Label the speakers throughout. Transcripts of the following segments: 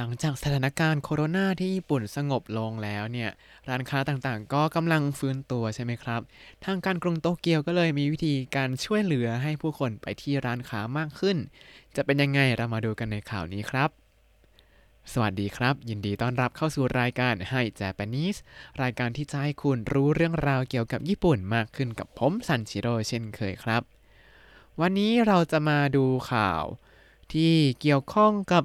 Speaker 1: หลังจากสถานการณ์โควิดที่ญี่ปุ่นสงบลงแล้วเนี่ยร้านค้าต่างๆ ก็กำลังฟื้นตัวใช่ไหมครับ ทางการกรุงโตเกียวก็เลยมีวิธีการช่วยเหลือให้ผู้คนไปที่ร้านค้ามากขึ้น จะเป็นยังไงเรามาดูกันในข่าวนี้ครับสวัสดีครับ ยินดีต้อนรับเข้าสู่รายการให้ Japanese รายการที่จะให้คุณรู้เรื่องราวเกี่ยวกับญี่ปุ่นมากขึ้นกับผมซันชิโร่เช่นเคยครับ วันนี้เราจะมาดูข่าวที่เกี่ยวข้องกับ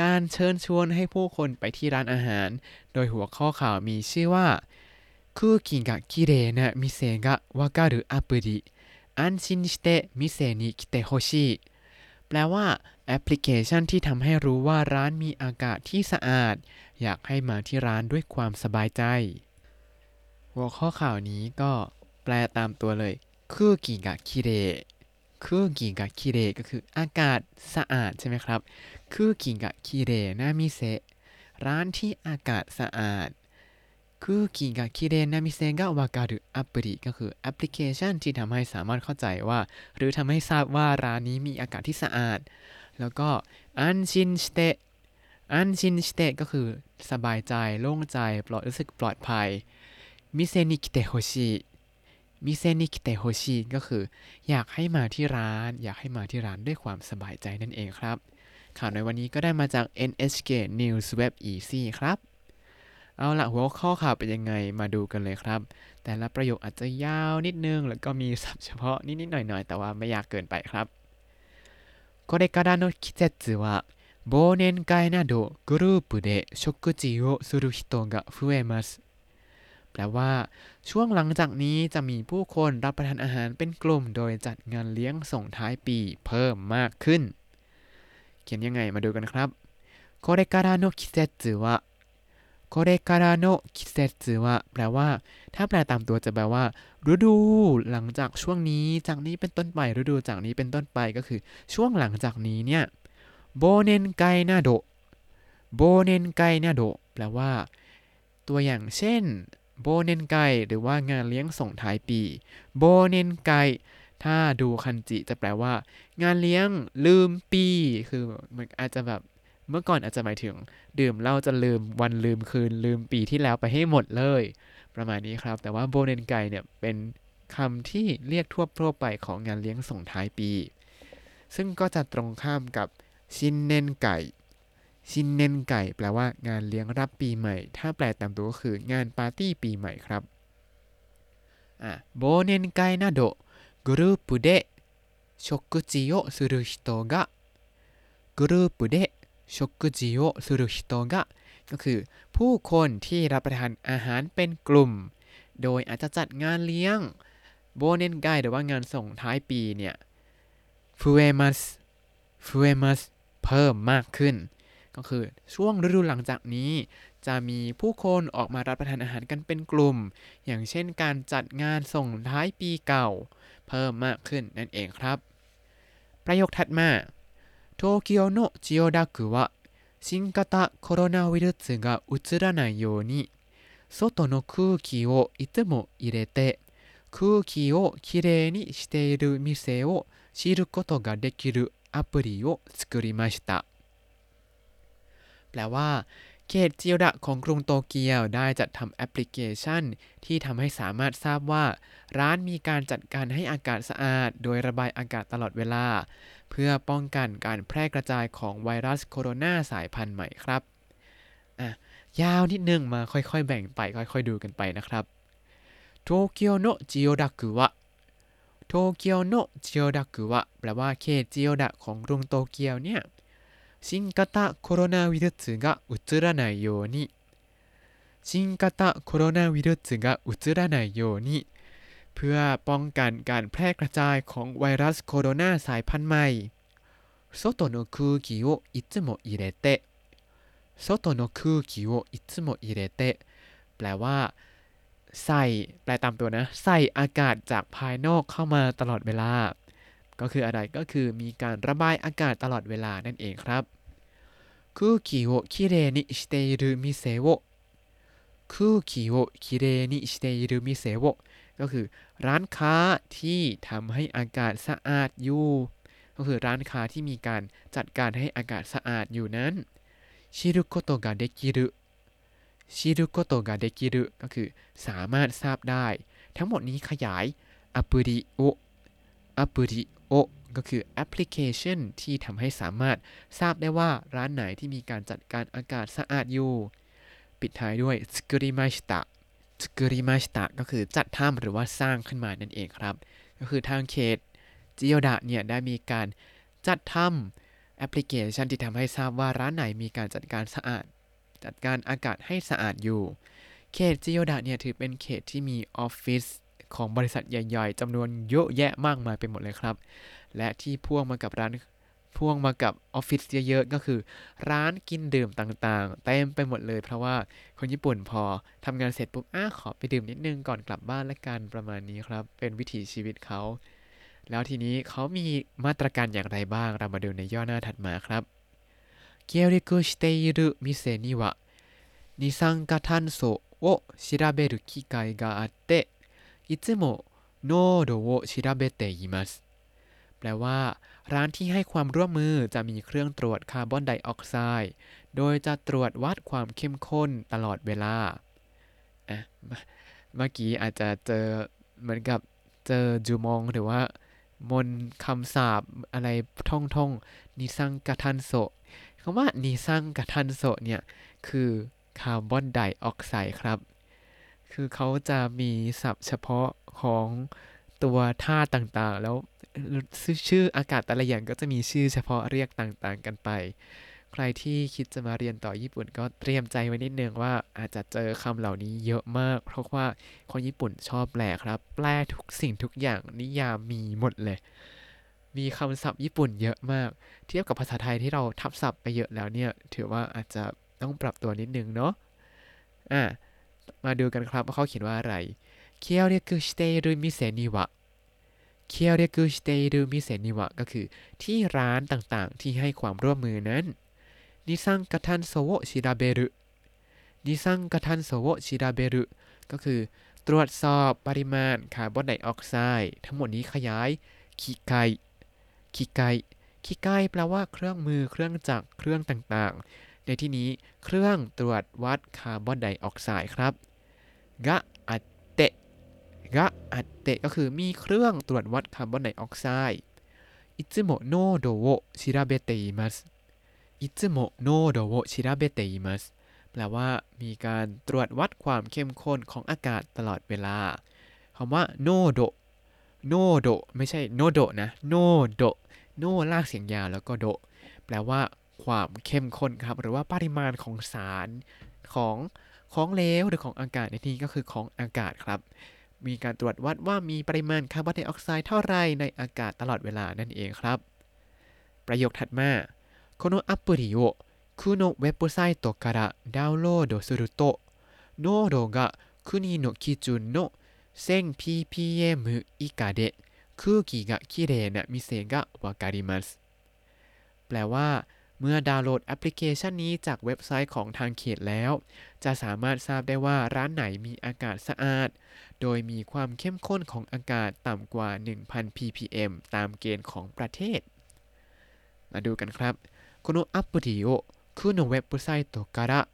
Speaker 1: การเชิญชวนให้ผู้คนไปที่ร้านอาหาร โดยหัวข้อข่าวมีชื่อว่า空気がきれいな店がわかるアプリ安心して店に来てほしいแปลว่าแอปพลิเคชันที่ทำให้รู้ว่าร้านมีอากาศที่สะอาด อยากให้มาที่ร้านด้วยความสบายใจ หัวข้อข่าวนี้ก็แปลตามตัวเลยคือกิกะคิเร 空気がきれい ก็คืออากาศสะอาดใช่ไหมครับ 空気がきれいな店 ร้านที่อากาศสะอาด 空気がきれいな店がわかるアプリ ก็คือแอปพลิเคชันที่ทำให้สามารถเข้าใจว่า หรือทำให้ทราบว่าร้านนี้มีอากาศที่สะอาด แล้วก็ 安心して 安心して ก็คือสบายใจ โล่งใจ ปลอดรู้สึกปลอดภัยมิเซนิกิเตโฮชิ มิเซนิคิเตโฮชิก็คือ อยากให้มาที่ร้าน อยากให้มาที่ร้านด้วยความสบายใจนั่นเองครับข่าวในวันนี้ก็ได้มาจาก NHK News Web Easy ครับ เอาละหัวข้อข่าวเป็นยังไงมาดูกันเลยครับ แต่ละประโยคอาจจะยาวนิดนึง แล้วก็มีศัพท์เฉพาะนิดๆหน่อยๆ แต่ว่าไม่ยากเกินไปครับこれからの季節は忘年会などグループで食事をする人が増えます แปลว่า ช่วงหลังจากนี้จะมีผู้คนรับประทานอาหารเป็นกลุ่ม โดยจัดงานเลี้ยงส่งท้ายปีเพิ่มมากขึ้นเขียนยังไงมาดูกันครับこれからの季節はこれからの季節はแปลว่า ถ้าแปลตามตัวจะแปลว่า ฤดู หลังจากช่วงนี้ จากนี้เป็นต้นไป ฤดูจากนี้เป็นต้นไป ก็คือ ช่วงหลังจากนี้เนี่ยโบเนนไกนาโดโบเนนไกนาโดแปลว่า ตัวอย่างเช่น โบเนนไกหรือว่างานเลี้ยงส่งท้ายปีโบเนนไกถ้าดูคันจิจะแปลว่า งานเลี้ยงลืมปี คือมันอาจจะแบบเมื่อก่อนอาจจะหมายถึง ดื่มเหล้าจะลืมวันลืมคืนลืมปีที่แล้วไปให้หมดเลย ประมาณนี้ครับ แต่ว่าโบเนนไกเนี่ยเป็นคำที่เรียกทั่วทั่วไปของงานเลี้ยงส่งท้ายปี ซึ่งก็จะตรงข้ามกับชินเนนไก่ ชินเนนไก่แปลว่างานเลี้ยงรับปีใหม่ ถ้าแปลตามตัวก็คืองานปาร์ตี้ปีใหม่ครับอ่ะโบเนนไกนาโดグループで食事をする人がグループで食事をする人がก็คือ ผู้คนที่รับประทานอาหารเป็นกลุ่ม โดยอาจจะจัดงานเลี้ยงโบเนนไกหรือว่างานส่งท้ายปีเนี่ยฟูเอมัสฟูเอมัสเพิ่มมากขึ้น ก็คือช่วงฤดูหลังจากนี้ จะมีผู้คนออกมารับประทานอาหารกันเป็นกลุ่ม อย่างเช่นการจัดงานส่งท้ายปีเก่าเพิ่มมากขึ้นนั่นเองครับ ประโยคถัดมาโตเกียวโนจิโอดะกุวะ新型コロナウイルスがうつらないように外の空気をいつも入れて空気をきれいにしている店を知ることができるアプリを作りました แปลว่า เขตจิโอดะของกรุงโตเกียวได้จัดทำแอปพลิเคชัน ที่ทำให้สามารถทราบว่า ร้านมีการจัดการให้อากาศสะอาด โดยระบายอากาศตลอดเวลา เพื่อป้องกันการแพร่กระจายของไวรัสโคโรนาสายพันธุ์ใหม่ครับอะยาวนิดนึงมาค่อยๆ แบ่งไปค่อยๆ ดูกันไปนะครับโตเกียวโนจิโอดะกุวะโตเกียวโนจิโอดะกุวะแปลว่าเขตจิโอดะของกรุงโตเกียวเนี่ย 新型コロナウイルスがうつらないように新型コロナウイルスがうつらないようにเพื่อป้องกันการแพร่กระจายของไวรัสโคโรนาสายพันธุ์ใหม่外の空気をいつも入れて外の空気をいつも入れてแปลว่า ใส่แปลตามตัวนะ ใส่อากาศจากภายนอกเข้ามาตลอดเวลาก็คืออะไรก็คือมีการระบายอากาศตลอดเวลานั่นเองครับ 空気をきれいにしている店を空気をきれいにしている店をก็คือ ร้านค้าที่ทำให้อากาศสะอาดอยู่ ก็คือร้านค้าที่มีการจัดการให้อากาศสะอาดอยู่นั้น 知ることができる知ることができるก็คือสามารถทราบได้ ทั้งหมดนี้ขยายアプリโอアプリโอ ก็คือแอปพลิเคชันที่ทำให้สามารถทราบได้ว่าร้านไหนที่มีการจัดการอากาศสะอาดอยู่ ปิดท้ายด้วยสกุริมาชิตะสกุริมาชิตะก็คือจัดทำหรือว่าสร้างขึ้นมานั่นเองครับ ก็คือทางเขตจิโยดะเนี่ยได้มีการจัดทำแอปพลิเคชันที่ทำให้ทราบว่าร้านไหนมีการจัดการสะอาด จัดการอากาศให้สะอาดอยู่ เขตจิโยดะเนี่ยถือเป็นเขตที่มีออฟฟิศของบริษัทใหญ่ ๆจำนวนเยอะแยะมากมายไปหมดเลยครับ และที่พ่วงมากับร้านพ่วงมากับออฟฟิศเยอะๆก็คือ ร้านกินดื่มต่างๆเต็มไปหมดเลย เพราะว่าคนญี่ปุ่นพอทำงานเสร็จปุ๊บอ้าขอไปดื่มนิดนึงก่อนกลับบ้านละกันประมาณนี้ครับ เป็นวิถีชีวิตเขา แล้วทีนี้เขามีมาตรการอย่างไรบ้าง เรามาดูในย่อหน้าถัดมาครับ協力している店には二酸化炭素を調べる機械があっていつも濃度を調べています แปลว่า ร้านที่ให้ความร่วมมือจะมีเครื่องตรวจคาร์บอนไดออกไซด์โดยจะตรวจวัดความเข้มข้นตลอดเวลาอะเมื่อกี้อาจจะเจอเหมือนกับเจอ 呪文 หรือว่า มนต์คำสาปอะไรท่องท่อง 二酸化炭素 คำว่า 二酸化炭素 เนี่ยคือคาร์บอนไดออกไซด์ครับ คือเขาจะมีศัพท์เฉพาะของ ตัวธาตุต่างๆ แล้วชื่ออากาศแต่ละอย่างก็จะมีชื่อเฉพาะเรียกต่างๆกันไป ใครที่คิดจะมาเรียนต่อญี่ปุ่นก็เตรียมใจไว้นิดนึงว่าอาจจะเจอคำเหล่านี้เยอะมาก เพราะว่าคนญี่ปุ่นชอบแปลครับ แปลทุกสิ่งทุกอย่างนิยามมีหมดเลย มีคำศัพท์ญี่ปุ่นเยอะมาก เทียบกับภาษาไทยที่เราทับศัพท์ไปเยอะแล้วเนี่ย ถือว่าอาจจะต้องปรับตัวนิดนึงเนาะอะมาดูกันครับว่าเขาเขียนว่าอะไร 協力している店にはเคียวเรกุสเตดูมิเซนิวะก็คือที่ร้านต่างๆ ที่ให้ความร่วมมือนั้นนิซังกะทันโซโวชิราเบรุนิซังกะทันโซโวชิราเบรุก็คือ ตรวจสอบปริมาณคาร์บอนไดออกไซด์ทั้งหมดนี้ขยายคิไกคิไกคิไกแปลว่าเครื่องมือเครื่องจักรเครื่องต่างๆ ในที่นี้เครื่องตรวจวัดคาร์บอนไดออกไซด์ครับกะอัตเตะ กะอัตเตก็คือมีเครื่องตรวจวัดคาร์บอนไดออกไซด์いつจิโมโนโดโวชิราเบเตอิมัโนโดโวชิราเแปลว่ามีการตรวจวัดความเข้มข้นของอากาศตลอดเวลาคำว่าโนโดโนโดไม่ใช่โนโดนะโนโดโนลากเสียงยาวแล้วก็โดแปลว่าความเข้มข้นครับ หรือว่าปริมาณของสารของของเหลวหรือของอากาศในที่ก็คือของอากาศครับ มีการตรวจวัดว่ามีปริมาณคาร์บอนไดออกไซด์เท่าไรในอากาศตลอดเวลานั่นเองครับ ประโยคถัดมาこのアプリを区のウェブサイトからダウンロードすると濃度が国の基準の 1000ppm 以下で空気がきれいな店がわかりますแปลว่า เมื่อดาวน์โหลดแอปพลิเคชันนี้จากเว็บไซต์ของทางเขตแล้ว จะสามารถทราบได้ว่าร้านไหนมีอากาศสะอาด โดยมีความเข้มข้นของอากาศต่ำกว่า 1,000 ppm ตามเกณฑ์ของประเทศ มาดูกันครับこのアプリを区のウェブサイトから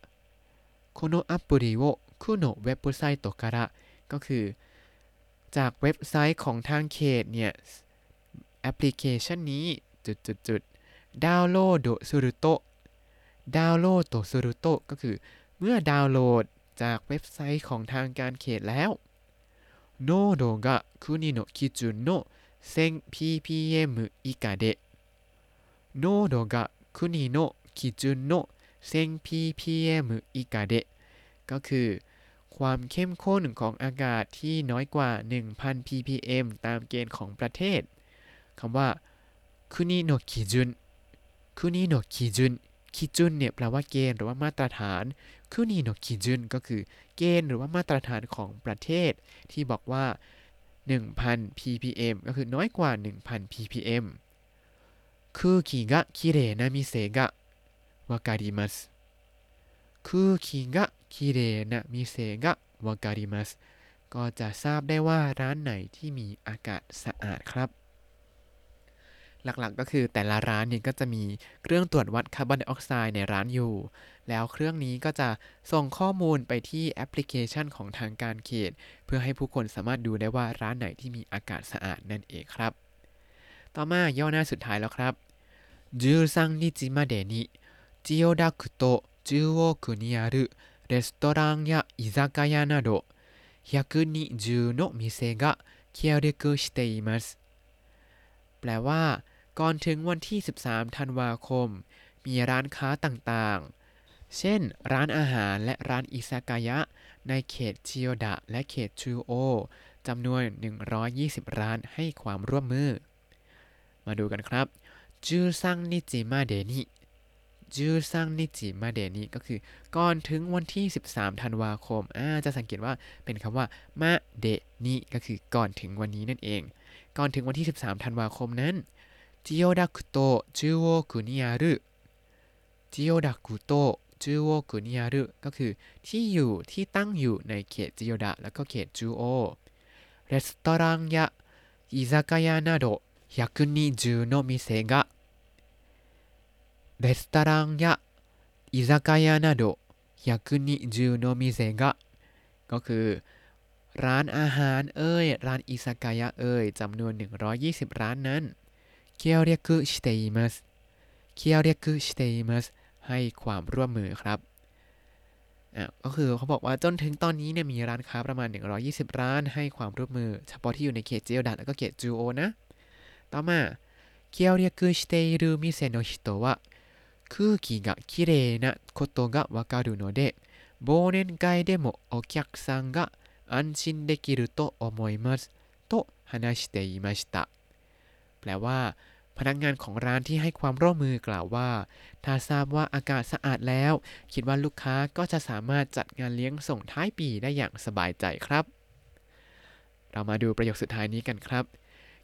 Speaker 1: このアプリを区のウェブサイトからก็คือ จากเว็บไซต์ของทางเขตเนี่ย แอปพลิเคชันนี้จุดจุดจุด ดาวน์โหลดสุรุโตดาวน์โหลดสุรุโตก็คือ เมื่อดาวน์โหลดจากเว็บไซต์ของทางการเขตแล้วโนโดกะคุนิโนคิจุนโน1000 ppm 以下で濃度が国の基準の 1000ppm 以下でก็คือ ความเข้มข้นของอากาศที่น้อยกว่า 1,000 ppm ตามเกณฑ์ของประเทศคำว่าคุนิโนคิจุน คุนีโนคีจุนคีจุนเนี่ยแปลว่าเกณฑ์หรือว่ามาตรฐานคุนีโนคีจุนก็คือเกณฑ์หรือว่ามาตรฐานของประเทศ ที่บอกว่า 1,000 ppm ก็คือน้อยกว่า 1,000 ppm 空気がきれいな店がわかります 空気がきれいな店がわかります ก็จะทราบได้ว่าร้านไหนที่มีอากาศสะอาดครับ หลักๆ ก็คือแต่ละร้านเนี่ยก็จะมีเครื่องตรวจวัดคาร์บอนไดออกไซด์ในร้านอยู่ แล้วเครื่องนี้ก็จะส่งข้อมูลไปที่แอปพลิเคชันของทางการเขต เพื่อให้ผู้คนสามารถดูได้ว่าร้านไหนที่มีอากาศสะอาดนั่นเองครับ ต่อมาย่อหน้าสุดท้ายแล้วครับ13日までに千代田区と中央区にあるレストランや居酒屋など120の店が協力しています แปลว่า ก่อนถึงวันที่ 13 ธันวาคม มีร้านค้าต่างๆ เช่น ร้านอาหารและร้านอิซากายะ ในเขตชิโอดะและเขตชูโอจำนวน 120 ร้านให้ความร่วมมือ มาดูกันครับจูซังนิจิมาเดนิจูซังนิจิมาเดนิก็คือก่อนถึงวันที่ 13 ธันวาคมอาจะสังเกตว่าเป็นคำว่ามาเดนิก็คือก่อนถึงวันนี้นั่นเอง ก่อนถึงวันที่ 13 ธันวาคมนั้น จิโอดะคุโตะจูโอคุนิอารุจิโอดะคุโตะจูโอคุนิอารุก็คือที่อยู่ที่ตั้งอยู่ในเขตจิโอดะแล้วก็เขตจูโอレストランや居酒屋など120の店がレストランや居酒屋など120の店がก็คือ ร้านอาหารเอ่ยร้านอิซากายะเอ่ยจำนวน 120 ร้านนั้น เคียวเรียกุชิเตอิมัสเคียวเรียกุชิเตอิมัสให้ความร่วมมือครับอ่ะก็คือเขาบอกว่าจนถึงตอนนี้เนี่ยมีร้านค้าประมาณ 120 ร้านให้ความร่วมมือ เฉพาะที่อยู่ในเขตเจียวดัแล้วก็เขตจูโอนะ ต่อมา協力している店の人は空気がきれいなことがわかるので忘年会でもお客さんが安心できると思いますと話していました แปลว่า พนักงานของร้านที่ให้ความร่วมมือกล่าวว่า ถ้าทราบว่าอากาศสะอาดแล้ว คิดว่าลูกค้าก็จะสามารถจัดงานเลี้ยงส่งท้ายปีได้อย่างสบายใจครับ เรามาดูประโยคสุดท้ายนี้กันครับ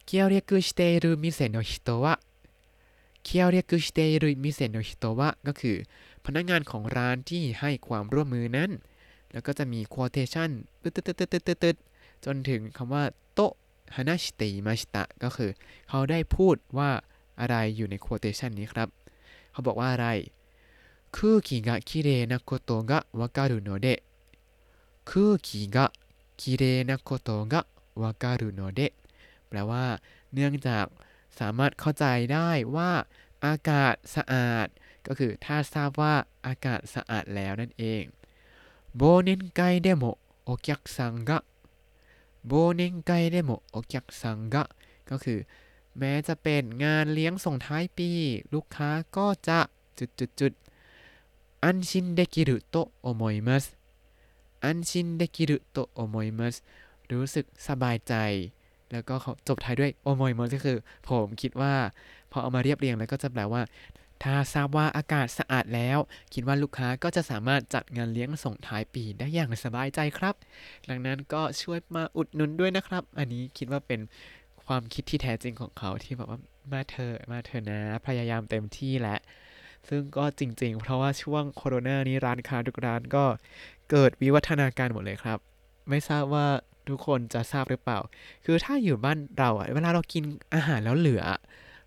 Speaker 1: 協力した店の人 協力した店の人 ก็คือ พนักงานของร้านที่ให้ความร่วมมือนั้น แล้วก็จะมี quotation ตึ๊ดตึ๊ดตึ๊ดตึ๊ดตึ๊ดจนถึงคำว่าโตะ ฮานาชิเตอิมาชิตะก็คือ เขาได้พูดว่าอะไรอยู่ใน quotation นี้ครับ เขาบอกว่าอะไร空気がきれいなことがわかるので空気がきれいなことがわかるのでแปลว่า เนื่องจากสามารถเข้าใจได้ว่า อากาศสะอาด ก็คือถ้าทราบว่าอากาศสะอาดแล้วนั่นเอง忘年会でもお客さんが忘年会で โบเนงไกเดโมโอยักซังกะก็คือ แม้จะเป็นงานเลี้ยงส่งท้ายปี ลูกค้าก็จะจุดจุดจุด安心できると思います 安心できると思います รู้สึกสบายใจ แล้วก็จบท้ายด้วย思います ก็คือ ผมคิดว่า พอเอามาเรียบเรียงแล้วก็จะแปลว่า ถ้าทราบว่าอากาศสะอาดแล้ว คิดว่าลูกค้าก็จะสามารถจัดงานเลี้ยงส่งท้ายปีได้อย่างสบายใจครับ ดังนั้นก็ช่วยมาอุดหนุนด้วยนะครับ อันนี้คิดว่าเป็นความคิดที่แท้จริงของเขาที่แบบว่ามาเธอมาเธอนะ พยายามเต็มที่และ ซึ่งก็จริง ๆ เพราะว่าช่วงโควิดนี้ร้านค้าทุกร้านก็เกิดวิวัฒนาการหมดเลยครับ ไม่ทราบว่าทุกคนจะทราบหรือเปล่า คือถ้าอยู่บ้านเราอะเวลาเรากินอาหารแล้วเหลือ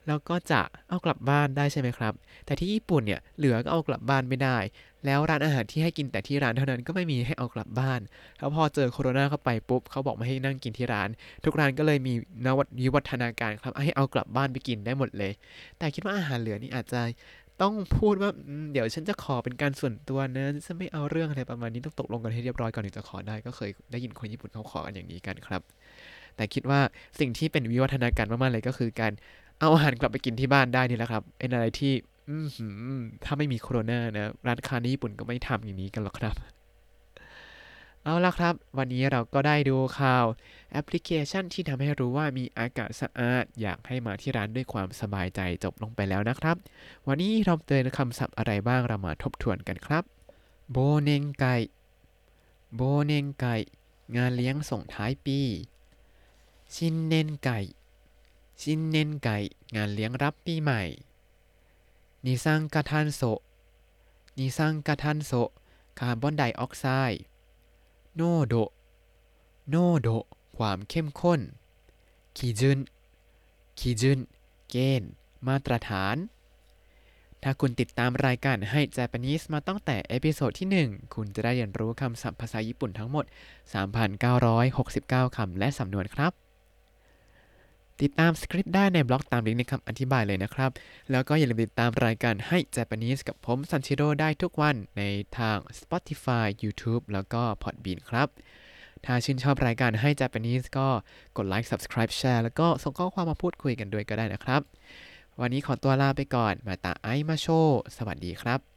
Speaker 1: เราก็จะเอากลับบ้านได้ใช่ไหมครับ แต่ที่ญี่ปุ่นเนี่ยเหลือก็เอากลับบ้านไม่ได้ แล้วร้านอาหารที่ให้กินแต่ที่ร้านเท่านั้นก็ไม่มีให้เอากลับบ้าน แล้วพอเจอโควิดเข้าไปปุ๊บเขาบอกไม่ให้นั่งกินที่ร้าน ทุกร้านก็เลยมีนวัตวิวัฒนาการครับให้เอากลับบ้านไปกินได้หมดเลย แต่คิดว่าอาหารเหลือนี่อาจจะต้องพูดว่าเดี๋ยวฉันจะขอเป็นการส่วนตัวนะฉันไม่เอาเรื่องอะไรประมาณนี้ต้องตกลงกันให้เรียบร้อยก่อนถึงจะขอได้ก็เคยได้ยินคนญี่ปุ่นเขาขอกันอย่างนี้กันครับ แต่คิดว่าสิ่งที่เป็นวิวัฒนาการมากๆเลยก็คือการ เอาอาหารกลับไปกินที่บ้านได้นี่แหละครับเป็นอะไรที่อืถ้าไม่มีโควิดนะ ร้านค้าในญี่ปุ่นก็ไม่ทำอย่างนี้กันหรอกครับ เอาละครับ วันนี้เราก็ได้ดูข่าว แอปพลิเคชันที่ทำให้รู้ว่ามีอากาศสะอาด อยากให้มาที่ร้านด้วยความสบายใจจบลงไปแล้วนะครับ วันนี้เราเตือนคำศัพท์อะไรบ้างเรามาทบทวนกันครับโบเนงไก忘年会 งานเลี้ยงส่งท้ายปี 新年会 新年会 งานเลี้ยงรับปีใหม่ 二酸化炭素 二酸化炭素 คาร์บอนไดออกไซด์ 濃度 濃度 ความเข้มข้น 基準 基準 เกณฑ์ มาตรฐาน ถ้าคุณติดตามรายการให้ Japanese มาตั้งแต่ episode ที่ 1 คุณจะได้เรียนรู้คำศัพท์ภาษาญี่ปุ่นทั้งหมด 3,969 คำและสำนวนครับ ติดตามสคริปต์ได้ในบล็อกตามลิงก์ในคำอธิบายเลยนะครับ แล้วก็อย่าลืมติดตามรายการให้ Japanese กับผมซันชิโร่ได้ทุกวันในทาง Spotify YouTube แล้วก็ Podbean ครับ ถ้าชื่นชอบรายการให้ Japanese ก็กดไลค์ Subscribe แชร์แล้วก็ส่งข้อความมาพูดคุยกันด้วยก็ได้นะครับ วันนี้ขอตัวลาไปก่อนまた会いましょう สวัสดีครับ